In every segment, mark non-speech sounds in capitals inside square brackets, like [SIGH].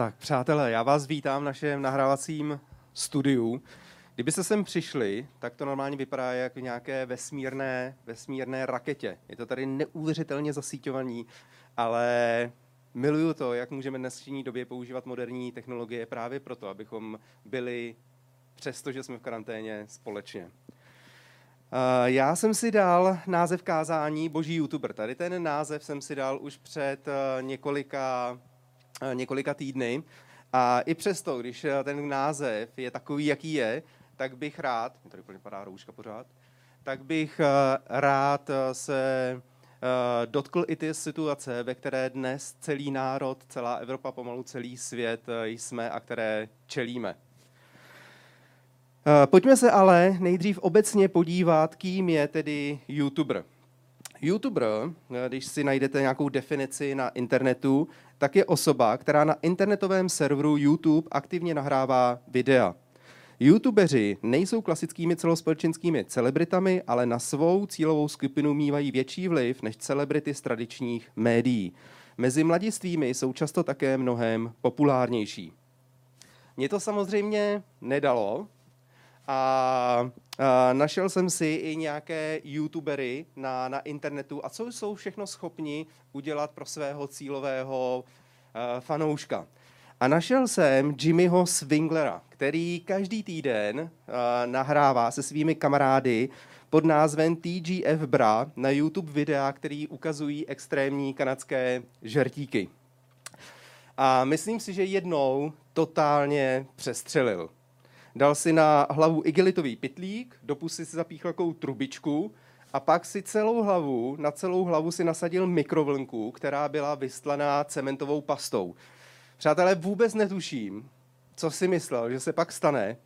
Tak, přátelé, já vás vítám v našem nahrávacím studiu. Kdybyste sem přišli, tak to normálně vypadá jako v nějaké vesmírné, vesmírné raketě. Je to tady neuvěřitelně zasíťovaný, ale miluju to, jak můžeme v dnešní době používat moderní technologie právě proto, abychom byli, přestože jsme v karanténě, společně. Uh, já jsem si dal název kázání Boží youtuber. Tady ten název jsem si dal už před uh, několika, několika týdny. A i přesto, když ten název je takový, jaký je, tak bych rád, mi tady úplně padá rouška pořád, tak bych rád se dotkl i ty situace, ve které dnes celý národ, celá Evropa, pomalu celý svět jsme a které čelíme. Eh, pojďme se ale nejdřív obecně podívat, kým je tedy YouTuber. YouTuber, eh, když si najdete nějakou definici na internetu, tak je osoba, která na internetovém serveru YouTube aktivně nahrává videa. YouTubeři nejsou klasickými celospolečenskými celebritami, ale na svou cílovou skupinu mývají větší vliv než celebrity z tradičních médií. Mezi mladistvými jsou často také mnohem populárnější. Mě to samozřejmě nedalo, a, a našel jsem si i nějaké youtubery na, na internetu a co jsou všechno schopni udělat pro svého cílového uh, fanouška. A našel jsem Jimmyho Swinglera, který každý týden uh, nahrává se svými kamarády pod názvem TGF Bra na YouTube videa, který ukazují extrémní kanadské žertíky. A myslím si, že jednou totálně přestřelil dal si na hlavu igelitový pitlík, do pusy si zapíchl takovou trubičku a pak si celou hlavu, na celou hlavu si nasadil mikrovlnku, která byla vystlaná cementovou pastou. Přátelé, vůbec netuším, co si myslel, že se pak stane,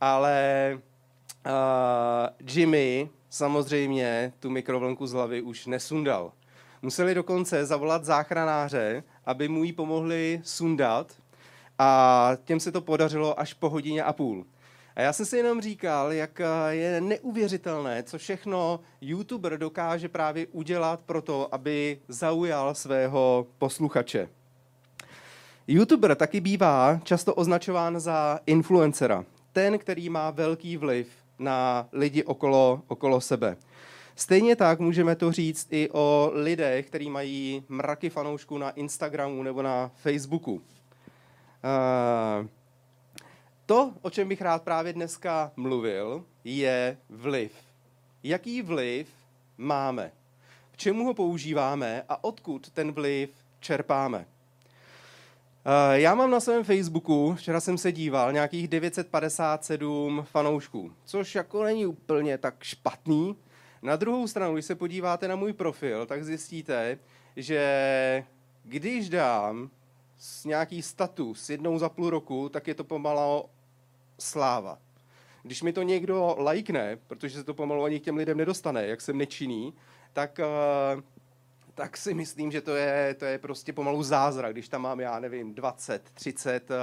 ale uh, Jimmy samozřejmě tu mikrovlnku z hlavy už nesundal. Museli dokonce zavolat záchranáře, aby mu ji pomohli sundat, a těm se to podařilo až po hodině a půl. A já jsem si jenom říkal, jak eh, je neuvěřitelné, co všechno YouTuber dokáže právě udělat pro to, aby zaujal svého posluchače. YouTuber taky bývá často označován za influencera. Ten, který má velký vliv na lidi okolo, okolo sebe. Stejně tak můžeme to říct i o lidech, kteří mají mraky fanoušků na Instagramu nebo na Facebooku. Uh, to, o čem bych rád právě dneska mluvil, je vliv. Jaký vliv máme? K čemu ho používáme a odkud ten vliv čerpáme? Uh, já mám na svém Facebooku, včera jsem se díval, nějakých 957 fanoušků, což jako není úplně tak špatný. Na druhou stranu, když se podíváte na můj profil, tak zjistíte, že když dám nějaký status jednou za půl roku, tak je to pomalu sláva. Když mi to někdo lajkne, protože se to pomalu ani k těm lidem nedostane, jak jsem nečinný, tak, uh, tak si myslím, že to je, to je prostě pomalu zázrak, když tam mám, já nevím, 20, 30 uh,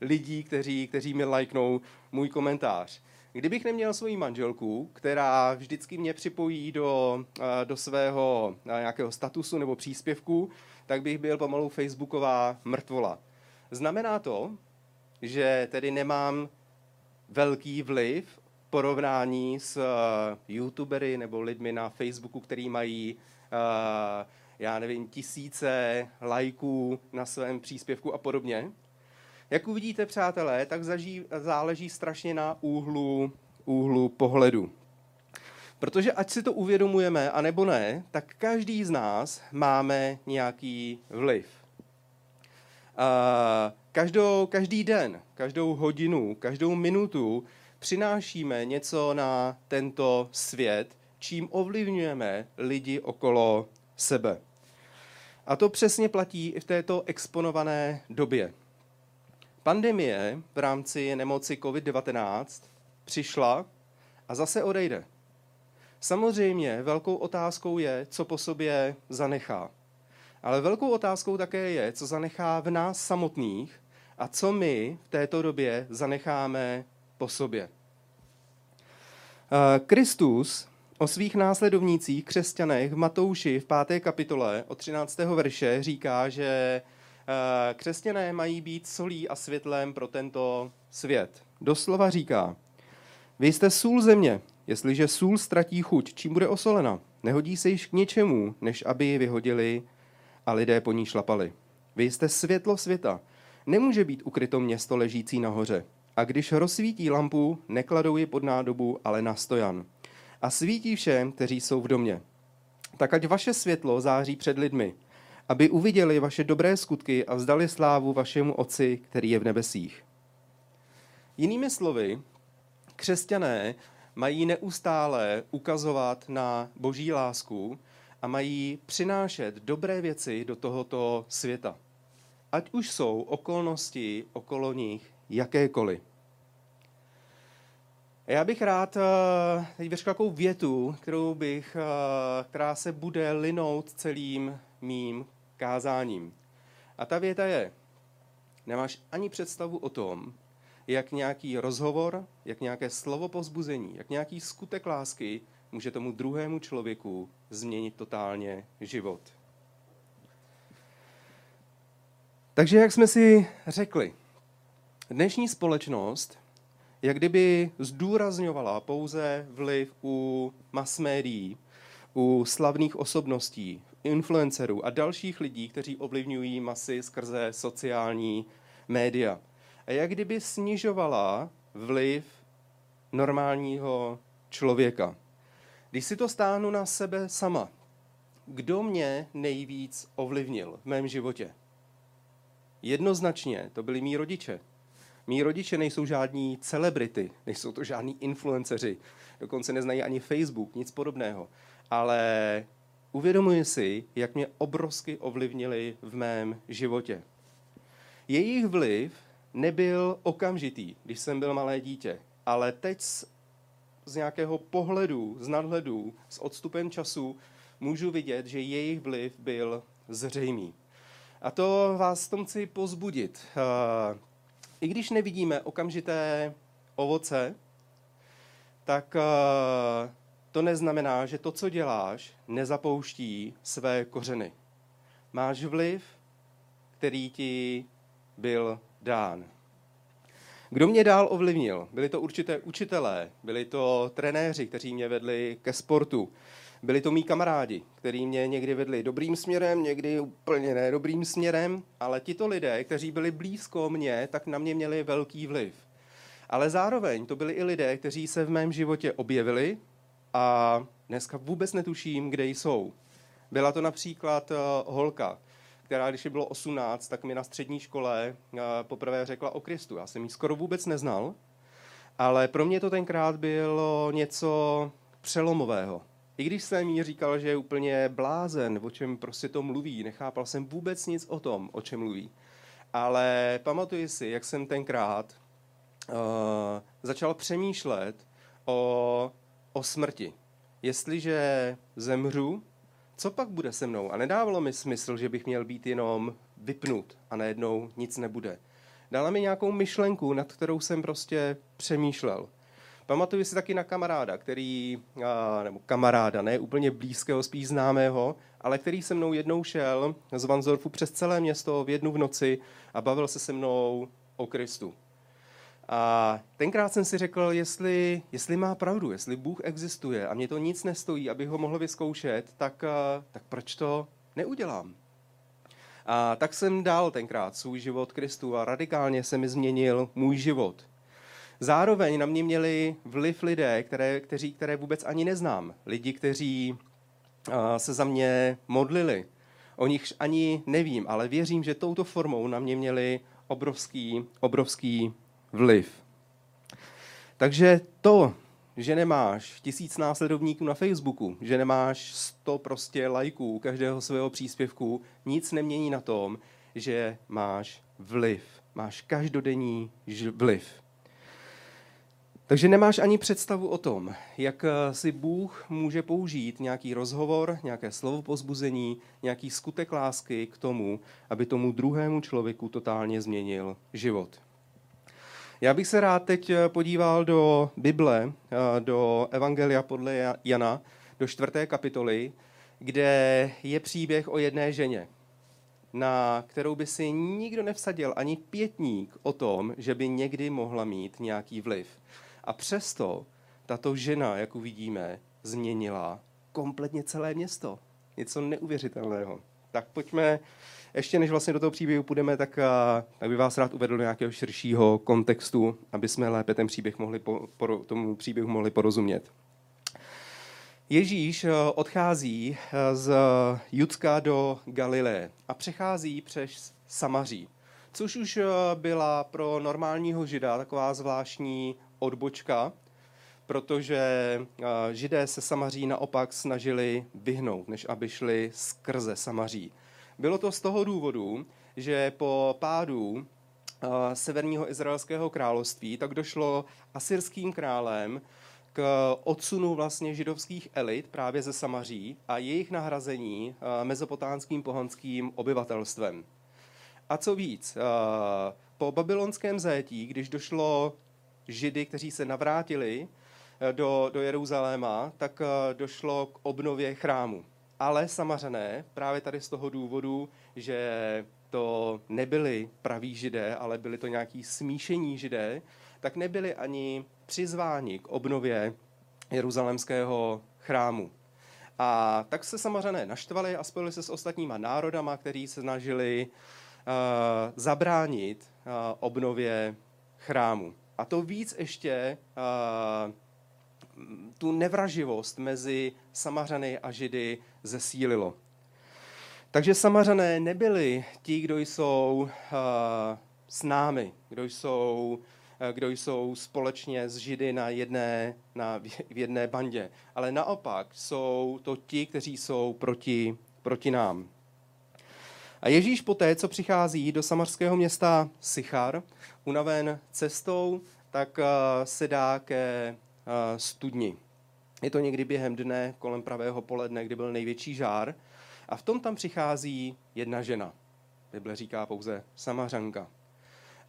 lidí, kteří, kteří mi lajknou můj komentář. Kdybych neměl svoji manželku, která vždycky mě připojí do, do svého nějakého statusu nebo příspěvku, tak bych byl pomalu facebooková mrtvola. Znamená to, že tedy nemám velký vliv porovnání s uh, youtubery nebo lidmi na Facebooku, který mají, já nevím, tisíce lajků na svém příspěvku a podobně. Jak uvidíte, přátelé, tak zaží, záleží strašně na úhlu, úhlu pohledu. Protože ať si to uvědomujeme, anebo ne, tak každý z nás máme nějaký vliv. Každou, každý den, každou hodinu, každou minutu přinášíme něco na tento svět, čím ovlivňujeme lidi okolo sebe. A to přesně platí i v této exponované době. Pandemie v rámci nemoci COVID-19 přišla a zase odejde. Samozřejmě velkou otázkou je, co po sobě zanechá. Ale velkou otázkou také je, co zanechá v nás samotných a co my v této době zanecháme po sobě. Eh, Kristus o svých následovnících, křesťanech v Matouši v 5. kapitole od 13. verše říká, že křesťané mají být solí a světlem pro tento svět. Doslova říká, vy jste sůl země, jestliže sůl ztratí chuť, čím bude osolena? Nehodí se již k ničemu, než aby ji vyhodili a lidé po ní šlapali. Vy jste světlo světa. Nemůže být ukryto město ležící nahoře. A když rozsvítí lampu, nekladou ji pod nádobu, ale na stojan. A svítí všem, kteří jsou v domě. Tak ať vaše světlo září před lidmi, aby uviděli vaše dobré skutky a vzdali slávu vašemu Otci, který je v nebesích. Jinými slovy, křesťané mají neustále ukazovat na boží lásku a mají přinášet dobré věci do tohoto světa. Ať už jsou okolnosti okolo nich jakékoliv. Já bych rád eh, teď řekl takovou větu, kterou bych, eh, která se bude linout celým mým kázáním. A ta věta je, nemáš ani představu o tom, jak nějaký rozhovor, jak nějaké slovo pozbuzení, jak nějaký skutek lásky může tomu druhému člověku změnit totálně život. Takže jak jsme si řekli, dnešní společnost jak kdyby zdůrazňovala pouze vliv u mass médií, u slavných osobností, influencerů a dalších lidí, kteří ovlivňují masy skrze sociální média. A jak kdyby snižovala vliv normálního člověka. Když si to stáhnu na sebe sama, kdo mě nejvíc ovlivnil v mém životě? Jednoznačně to byli mý rodiče. Mí rodiče nejsou žádní celebrity, nejsou to žádní influenceři, dokonce neznají ani Facebook, nic podobného. Ale uvědomuji si, jak mě obrovsky ovlivnili v mém životě. Jejich vliv nebyl okamžitý, když jsem byl malé dítě, ale teď z, z nějakého pohledu, z nadhledu, s odstupem času můžu vidět, že jejich vliv byl zřejmý. A to vás tom chci pozbudit. Uh, I když nevidíme okamžité ovoce, tak uh, to neznamená, že to, co děláš, nezapouští své kořeny. Máš vliv, který ti byl dán. Kdo mě dál ovlivnil? Byli to určité učitelé, byli to trenéři, kteří mě vedli ke sportu, byli to mý kamarádi, kteří mě někdy vedli dobrým směrem, někdy úplně nedobrým směrem, ale tito lidé, kteří byli blízko mě, tak na mě měli velký vliv. Ale zároveň to byli i lidé, kteří se v mém životě objevili a dneska vůbec netuším, kde jsou. Byla to například uh, holka, která, když je bylo 18, tak mi na střední škole uh, poprvé řekla o Kristu. Já jsem ji skoro vůbec neznal, ale pro mě to tenkrát bylo něco přelomového. I když jsem jí říkal, že je úplně blázen, o čem prostě to mluví, nechápal jsem vůbec nic o tom, o čem mluví. Ale pamatuji si, jak jsem tenkrát uh, začal přemýšlet o, o smrti. Jestliže zemřu, co pak bude se mnou? A nedávalo mi smysl, že bych měl být jenom vypnut a najednou nic nebude. Dala mi nějakou myšlenku, nad kterou jsem prostě přemýšlel. Pamatuju si taky na kamaráda, který, nebo kamaráda, ne úplně blízkého, spíš známého, ale který se mnou jednou šel z Vanzorfu přes celé město v jednu v noci a bavil se se mnou o Kristu. A tenkrát jsem si řekl, jestli, jestli má pravdu, jestli Bůh existuje a mě to nic nestojí, abych ho mohl vyzkoušet, tak, tak proč to neudělám? A tak jsem dal tenkrát svůj život Kristu a radikálně se mi změnil můj život. Zároveň na mě měli vliv lidé, které, kteří, které vůbec ani neznám. Lidi, kteří uh, se za mě modlili. O nich ani nevím, ale věřím, že touto formou na mě měli obrovský, obrovský vliv. Takže to, že nemáš tisíc následovníků na Facebooku, že nemáš sto prostě lajků každého svého příspěvku, nic nemění na tom, že máš vliv. Máš každodenní vliv. Takže nemáš ani představu o tom, jak eh, si Bůh může použít nějaký rozhovor, nějaké slovo pozbuzení, nějaký skutek lásky k tomu, aby tomu druhému člověku totálně změnil život. Já bych se rád teď eh, podíval do Bible, eh, do Evangelia podle Jana, do čtvrté kapitoly, kde je příběh o jedné ženě. na kterou by si nikdo nevsadil ani pětník o tom, že by někdy mohla mít nějaký vliv. A přesto tato žena, jak uvidíme, změnila kompletně celé město. Něco neuvěřitelného. Tak pojďme, ještě než vlastně do toho příběhu půjdeme, tak, tak bych vás rád uvedl do nějakého širšího kontextu, aby jsme lépe ten příběh mohli po, po, tomu příběhu mohli porozumět. Ježíš odchází z Judska do Galileje a přechází přes Samaří, což už byla pro normálního žida taková zvláštní odbočka, protože eh, židé se Samaří naopak snažili vyhnout, než aby šli skrze Samaří. Bylo to z toho důvodu, že po pádu eh, severního izraelského království tak došlo asyrským králem k odsunu vlastně židovských elit právě ze Samaří a jejich nahrazení eh, mezopotánským pohanským obyvatelstvem. A co víc, po babylonském zajetí, když došlo židy, kteří se navrátili Eh, do, do Jeruzaléma, tak eh, došlo k obnově chrámu. Ale samařené, právě tady z toho důvodu, že to nebyli praví židé, ale byli to nějaký smíšení židé, tak nebyli ani přizváni k obnově jeruzalémského chrámu. A tak se samařené naštvali a spojili se s ostatníma národama, kteří se snažili uh, zabránit uh, obnově chrámu. A to víc ještě uh, tu nevraživost mezi Samařany a Židy zesílilo. Takže Samařané nebyli ti, kdo jsou uh, s námi, kdo jsou, uh, kdo jsou společně s Židy na jedné, na, v jedné bandě, ale naopak jsou to ti, kteří jsou proti, proti nám. A Ježíš poté, co přichází do samarského města Sichar, unaven cestou, tak uh, se dá ke studni. Je to někdy během dne, kolem pravého poledne, kdy byl největší žár. A v tom tam přichází jedna žena. Bible říká pouze samařanka.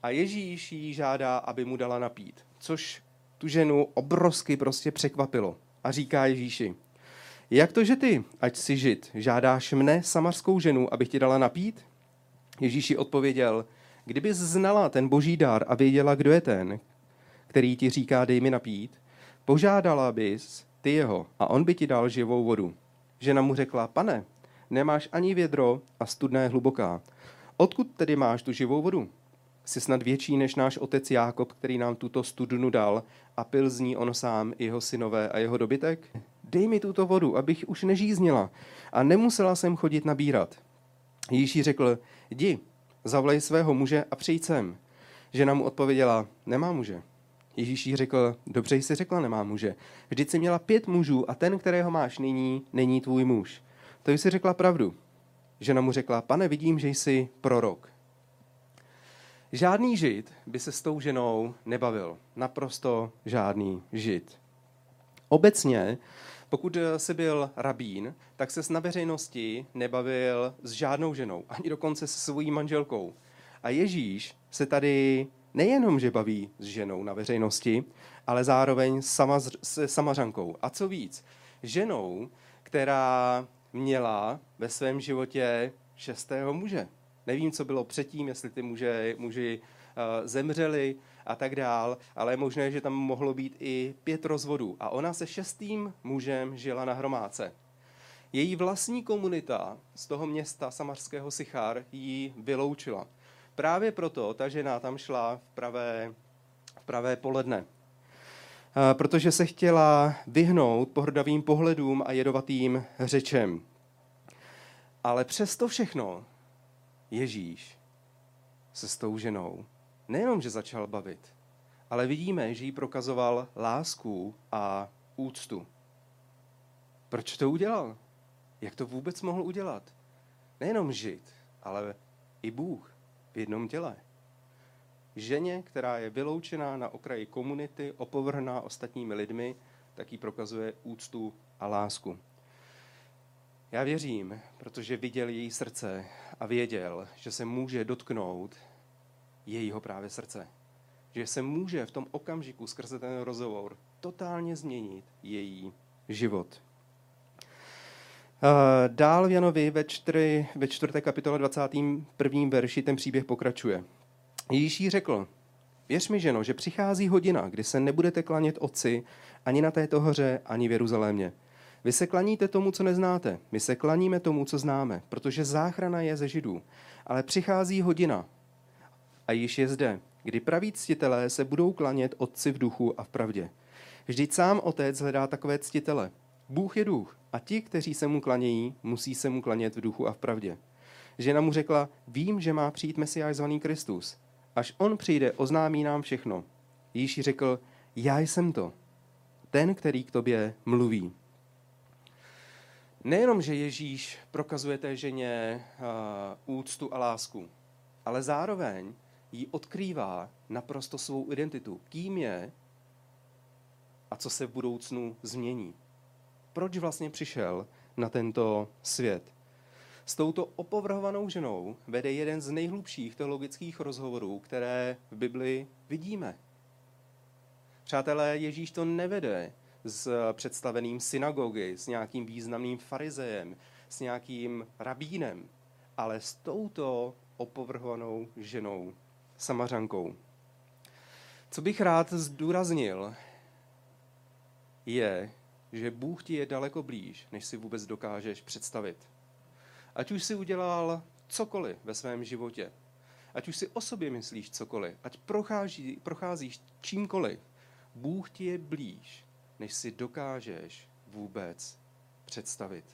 A Ježíš jí žádá, aby mu dala napít, což tu ženu obrovsky prostě překvapilo. A říká Ježíši, jak to, že ty, ať si žid, žádáš mne, samarskou ženu, abych ti dala napít? Ježíši odpověděl, kdybys znala ten boží dar a věděla, kdo je ten, který ti říká, dej mi napít, Požádala bys ty jeho a on by ti dal živou vodu. Žena mu řekla, pane, nemáš ani vědro a studna je hluboká. Odkud tedy máš tu živou vodu? Jsi snad větší než náš otec Jákob, který nám tuto studnu dal a pil z ní on sám, jeho synové a jeho dobytek? Dej mi tuto vodu, abych už nežíznila a nemusela jsem chodit nabírat. Ježíš řekl, jdi, zavlej svého muže a přijď sem. Žena mu odpověděla, nemá muže. Ježíš jí řekl, dobře jsi řekla, nemá muže. Vždyť jsi měla pět mužů a ten, kterého máš nyní, není tvůj muž. To jsi řekla pravdu. Žena mu řekla, pane, vidím, že jsi prorok. Žádný žid by se s tou ženou nebavil. Naprosto žádný žid. Obecně, pokud jsi byl rabín, tak se na veřejnosti nebavil s žádnou ženou, ani dokonce se svojí manželkou. A Ježíš se tady nejenom, že baví s ženou na veřejnosti, ale zároveň sama, se samařankou. A co víc, ženou, která měla ve svém životě šestého muže. Nevím, co bylo předtím, jestli ty muže, muži uh, zemřeli a tak dál, ale je možné, že tam mohlo být i pět rozvodů. A ona se šestým mužem žila na hromádce. Její vlastní komunita z toho města samarského Sichar ji vyloučila. Právě proto ta žena tam šla v pravé, v pravé poledne. Protože se chtěla vyhnout pohrdavým pohledům a jedovatým řečem. Ale přesto všechno Ježíš se s tou ženou nejenom, že začal bavit, ale vidíme, že jí prokazoval lásku a úctu. Proč to udělal? Jak to vůbec mohl udělat? Nejenom žid, ale i Bůh v jednom těle. Ženě, která je vyloučená na okraji komunity, opovrhná ostatními lidmi, tak jí prokazuje úctu a lásku. Já věřím, protože viděl její srdce a věděl, že se může dotknout jejího právě srdce. Že se může v tom okamžiku skrze ten rozhovor totálně změnit její život. Dál v Janovi ve, čtyři, ve čtvrté kapitole 21. verši ten příběh pokračuje. Ježíš jí řekl, věř mi, ženo, že přichází hodina, kdy se nebudete klanět otci ani na této hoře, ani v Jeruzalémě. Vy se klaníte tomu, co neznáte. My se klaníme tomu, co známe, protože záchrana je ze židů. Ale přichází hodina, a již je zde, kdy praví ctitelé se budou klanět otci v duchu a v pravdě. Vždyť sám otec hledá takové ctitele. Bůh je duch a ti, kteří se mu klanějí, musí se mu klanět v duchu a v pravdě. Žena mu řekla, vím, že má přijít Mesiáš zvaný Kristus. Až on přijde, oznámí nám všechno. Ježíš řekl, já jsem to, ten, který k tobě mluví. Nejenom, že Ježíš prokazuje té ženě uh, úctu a lásku, ale zároveň jí odkrývá naprosto svou identitu. Kým je a co se v budoucnu změní. Proč vlastně přišel na tento svět? S touto opovrhovanou ženou vede jeden z nejhlubších teologických rozhovorů, které v Bibli vidíme. Přátelé, Ježíš to nevede s představeným synagogy, s nějakým významným farizejem, s nějakým rabínem, ale s touto opovrhovanou ženou, samařankou. Co bych rád zdůraznil, je, že Bůh ti je daleko blíž, než si vůbec dokážeš představit. Ať už si udělal cokoliv ve svém životě, ať už si o sobě myslíš cokoliv, ať prochází, procházíš čímkoliv, Bůh ti je blíž, než si dokážeš vůbec představit.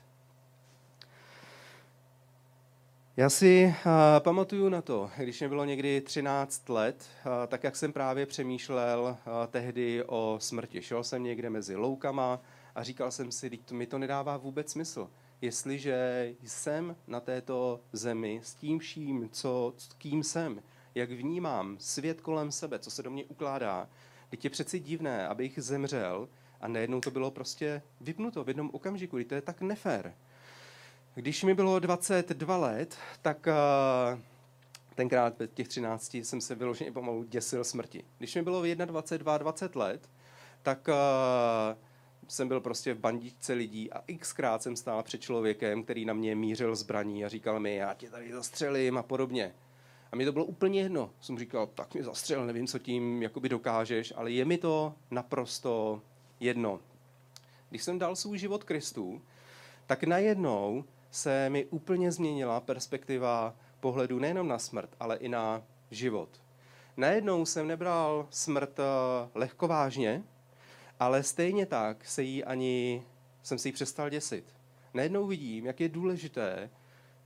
Já si uh, pamatuju na to, když mě bylo někdy 13 let, uh, tak jak jsem právě přemýšlel uh, tehdy o smrti. Šel jsem někde mezi loukama a říkal jsem si, to mi to nedává vůbec smysl. Jestliže jsem na této zemi s tím vším, co, kým jsem, jak vnímám svět kolem sebe, co se do mě ukládá, teď je přeci divné, abych zemřel a najednou to bylo prostě vypnuto v jednom okamžiku, to je tak nefér. Když mi bylo 22 let, tak uh, tenkrát v těch 13 jsem se vyloženě pomalu děsil smrti. Když mi bylo 21, 20 let, tak uh, jsem byl prostě v bandičce lidí a xkrát jsem stál před člověkem, který na mě mířil zbraní a říkal mi, já tě tady zastřelím a podobně. A mi to bylo úplně jedno. Jsem říkal, tak mi zastřel, nevím, co tím jakoby dokážeš, ale je mi to naprosto jedno. Když jsem dal svůj život Kristu, tak najednou se mi úplně změnila perspektiva pohledu nejenom na smrt, ale i na život. Najednou jsem nebral smrt eh, lehkovážně, ale stejně tak se jí ani, jsem si ji přestal děsit. Najednou vidím, jak je důležité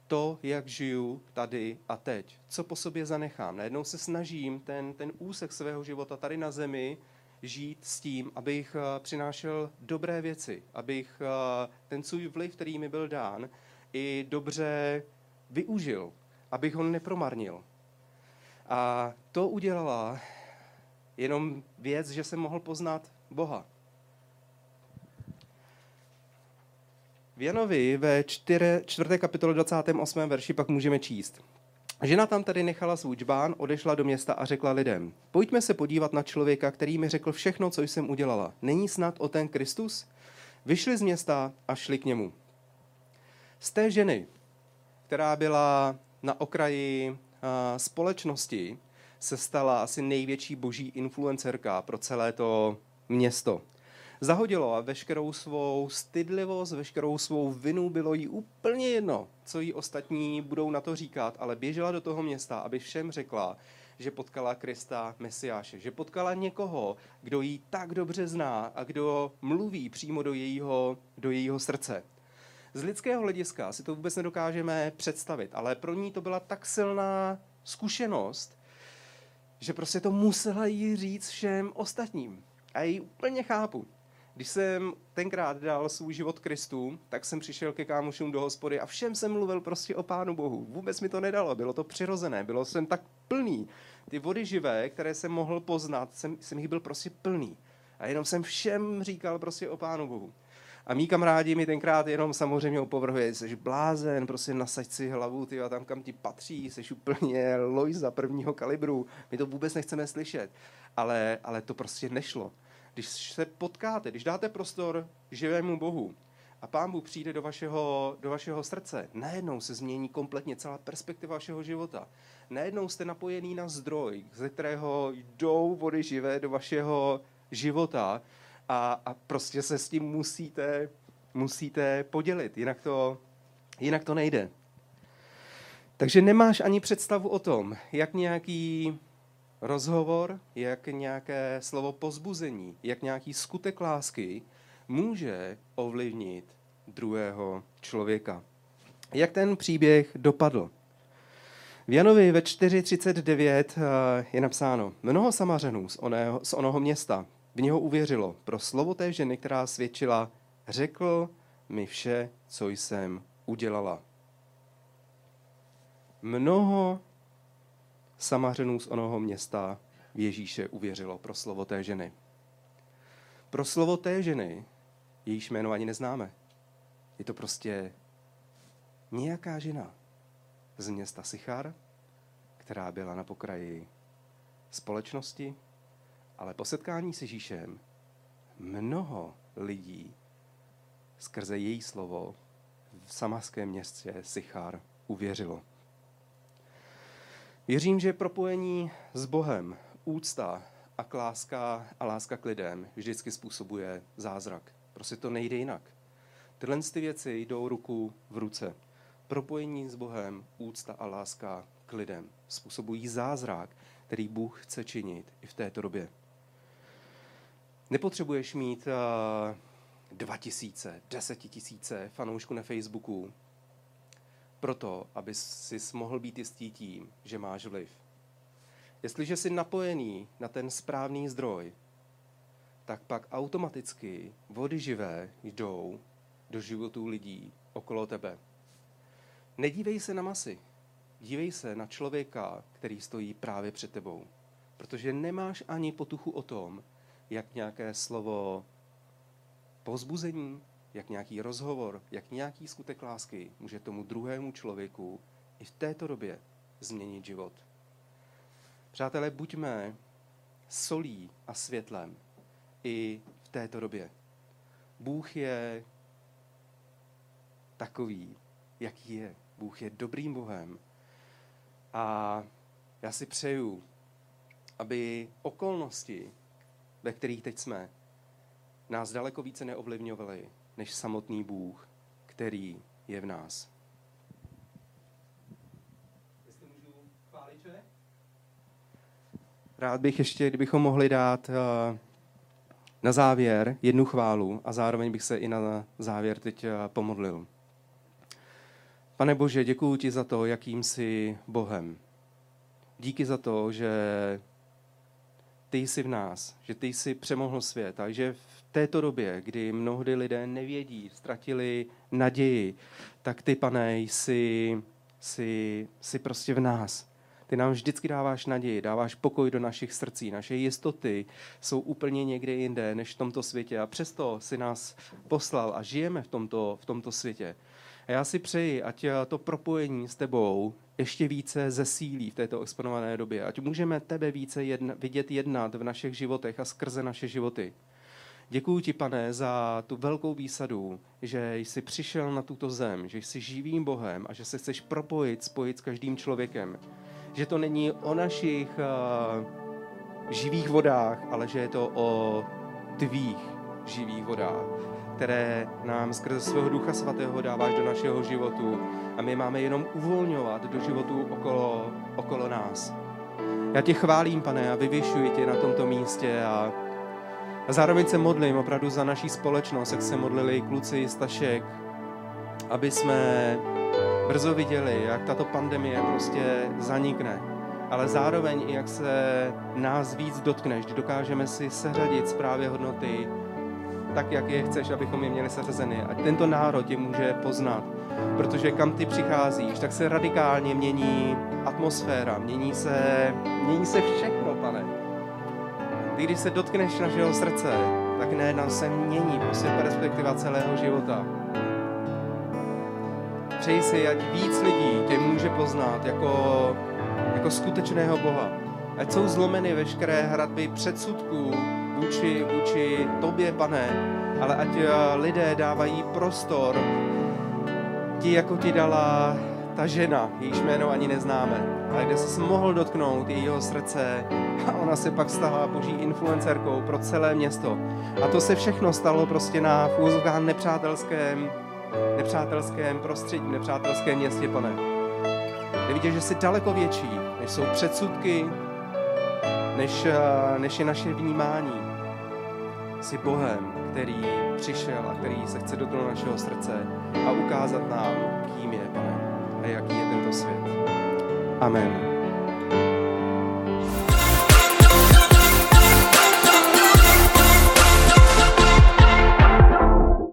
to, jak žiju tady a teď, co po sobě zanechám. Najednou se snažím ten, ten úsek svého života tady na zemi žít s tím, abych eh, přinášel dobré věci, abych eh, ten svůj vliv, který mi byl dán, i dobře využil, abych ho nepromarnil. A to udělala jenom věc, že jsem mohl poznat Boha. V Janovi ve 4. 4. kapitole 28. verši pak můžeme číst. Žena tam tady nechala svůj čbán, odešla do města a řekla lidem, pojďme se podívat na člověka, který mi řekl všechno, co jsem udělala. Není snad o ten Kristus? Vyšli z města a šli k němu. Z té ženy, která byla na okraji společnosti, se stala asi největší boží influencerka pro celé to město. Zahodilo a veškerou svou stydlivost, veškerou svou vinu bylo jí úplně jedno, co jí ostatní budou na to říkat, ale běžela do toho města, aby všem řekla, že potkala Krista Mesiáše, že potkala někoho, kdo ji tak dobře zná a kdo mluví přímo do jejího, do jejího srdce. Z lidského hlediska si to vůbec nedokážeme představit, ale pro ní to byla tak silná zkušenost, že prostě to musela jí říct všem ostatním. A ji úplně chápu. Když jsem tenkrát dal svůj život Kristu, tak jsem přišel ke kámošům do hospody a všem jsem mluvil prostě o Pánu Bohu. Vůbec mi to nedalo, bylo to přirozené, bylo jsem tak plný. Ty vody živé, které jsem mohl poznat, jsem, jsem jich byl prostě plný. A jenom jsem všem říkal prostě o Pánu Bohu. A mý kamarádi mi tenkrát jenom samozřejmě opovrhuje, jsi blázen, prostě nasaď si hlavu, ty a tam, kam ti patří, jsi úplně Lojza prvního kalibru, my to vůbec nechceme slyšet. Ale, ale to prostě nešlo. Když se potkáte, když dáte prostor živému Bohu a Pán Bůh přijde do vašeho, do vašeho srdce, najednou se změní kompletně celá perspektiva vašeho života. Najednou jste napojený na zdroj, ze kterého jdou vody živé do vašeho života a, a prostě se s tím musíte, musíte podělit, jinak to, jinak to nejde. Takže nemáš ani představu o tom, jak nějaký rozhovor, jak nějaké slovo pozbuzení, jak nějaký skutek lásky může ovlivnit druhého člověka. Jak ten příběh dopadl? V Janovi ve 4.39 eh, je napsáno, mnoho samařenů z oného, z onoho města v něho uvěřilo. Pro slovo té ženy, která svědčila, řekl mi vše, co jsem udělala. Mnoho samařenů z onoho města v Ježíše uvěřilo pro slovo té ženy. Pro slovo té ženy, jejíž jméno ani neznáme. Je to prostě nějaká žena z města Sichar, která byla na pokraji společnosti, ale po setkání s Ježíšem mnoho lidí skrze její slovo v samaském městě Sichar uvěřilo. Věřím, že propojení s Bohem, úcta a láska a láska k lidem vždycky způsobuje zázrak. Prostě to nejde jinak. Tyhle ty věci jdou ruku v ruce. Propojení s Bohem, úcta a láska k lidem způsobují zázrak, který Bůh chce činit i v této době. Nepotřebuješ mít uh, dva tisíce, desetitisíce fanoušků na Facebooku, proto, aby si mohl být jistý tím, že máš vliv. Jestliže jsi napojený na ten správný zdroj, tak pak automaticky vody živé jdou do životů lidí okolo tebe. Nedívej se na masy, dívej se na člověka, který stojí právě před tebou. Protože nemáš ani potuchu o tom, jak nějaké slovo pozbuzení, jak nějaký rozhovor, jak nějaký skutek lásky může tomu druhému člověku i v této době změnit život. Přátelé, buďme solí a světlem i v této době. Bůh je takový, jaký je. Bůh je dobrým Bohem. A já si přeju, aby okolnosti, ve kterých teď jsme, nás daleko více neovlivňovaly než samotný Bůh, který je v nás. Rád bych ještě, kdybychom mohli dát uh, na závěr jednu chválu a zároveň bych se i na závěr teď uh, pomodlil. Pane Bože, děkuji ti za to, jakým jsi Bohem. Díky za to, že ty jsi v nás, že ty jsi přemohl svět a že v této době, kdy mnohdy lidé nevědí, ztratili naději, tak ty, pane, jsi, jsi, jsi prostě v nás. Ty nám vždycky dáváš naději, dáváš pokoj do našich srdcí. Naše jistoty jsou úplně někde jinde než v tomto světě a přesto si nás poslal a žijeme v tomto, v tomto světě. Já si přeji, ať to propojení s tebou ještě více zesílí v této exponované době. Ať můžeme tebe více jedna, vidět jednat v našich životech a skrze naše životy. Děkuji ti, pane, za tu velkou výsadu, že jsi přišel na tuto zem, že jsi živým Bohem a že se chceš propojit, spojit s každým člověkem. Že to není o našich uh, živých vodách, ale že je to o tvých živých vodách, které nám skrze svého Ducha Svatého dáváš do našeho životu a my máme jenom uvolňovat do životu okolo, okolo nás. Já tě chválím, pane, a vyvěšuji tě na tomto místě a a zároveň se modlím opravdu za naší společnost, jak se modlili kluci Stašek, aby jsme brzo viděli, jak tato pandemie prostě zanikne. Ale zároveň i jak se nás víc dotkne, že dokážeme si seřadit zprávě hodnoty tak, jak je chceš, abychom je měli seřazeny. A tento národ je může poznat. Protože kam ty přicházíš, tak se radikálně mění atmosféra, mění se, mění se všechno, pane. Ty, když se dotkneš našeho srdce, tak najednou se mění prostě perspektiva celého života. Přeji si, ať víc lidí tě může poznat jako, jako skutečného Boha. Ať jsou zlomeny veškeré hradby předsudků vůči, vůči tobě, pane, ale ať eh, lidé dávají prostor ti, jako ti dala ta žena, jejíž jméno ani neznáme, ale kde se mohl dotknout jejího srdce [LAUGHS] a ona se pak stala boží influencerkou pro celé město. A to se všechno stalo prostě na fůzovkách nepřátelském, nepřátelském prostředí, nepřátelském městě, pane. Kde vidět, že jsi daleko větší, než jsou předsudky, než, eh, než je naše vnímání. Jsi Bohem, který přišel a který se chce dotknout našeho srdce a ukázat nám, kým je, pane, a jaký je tento svět. Amen.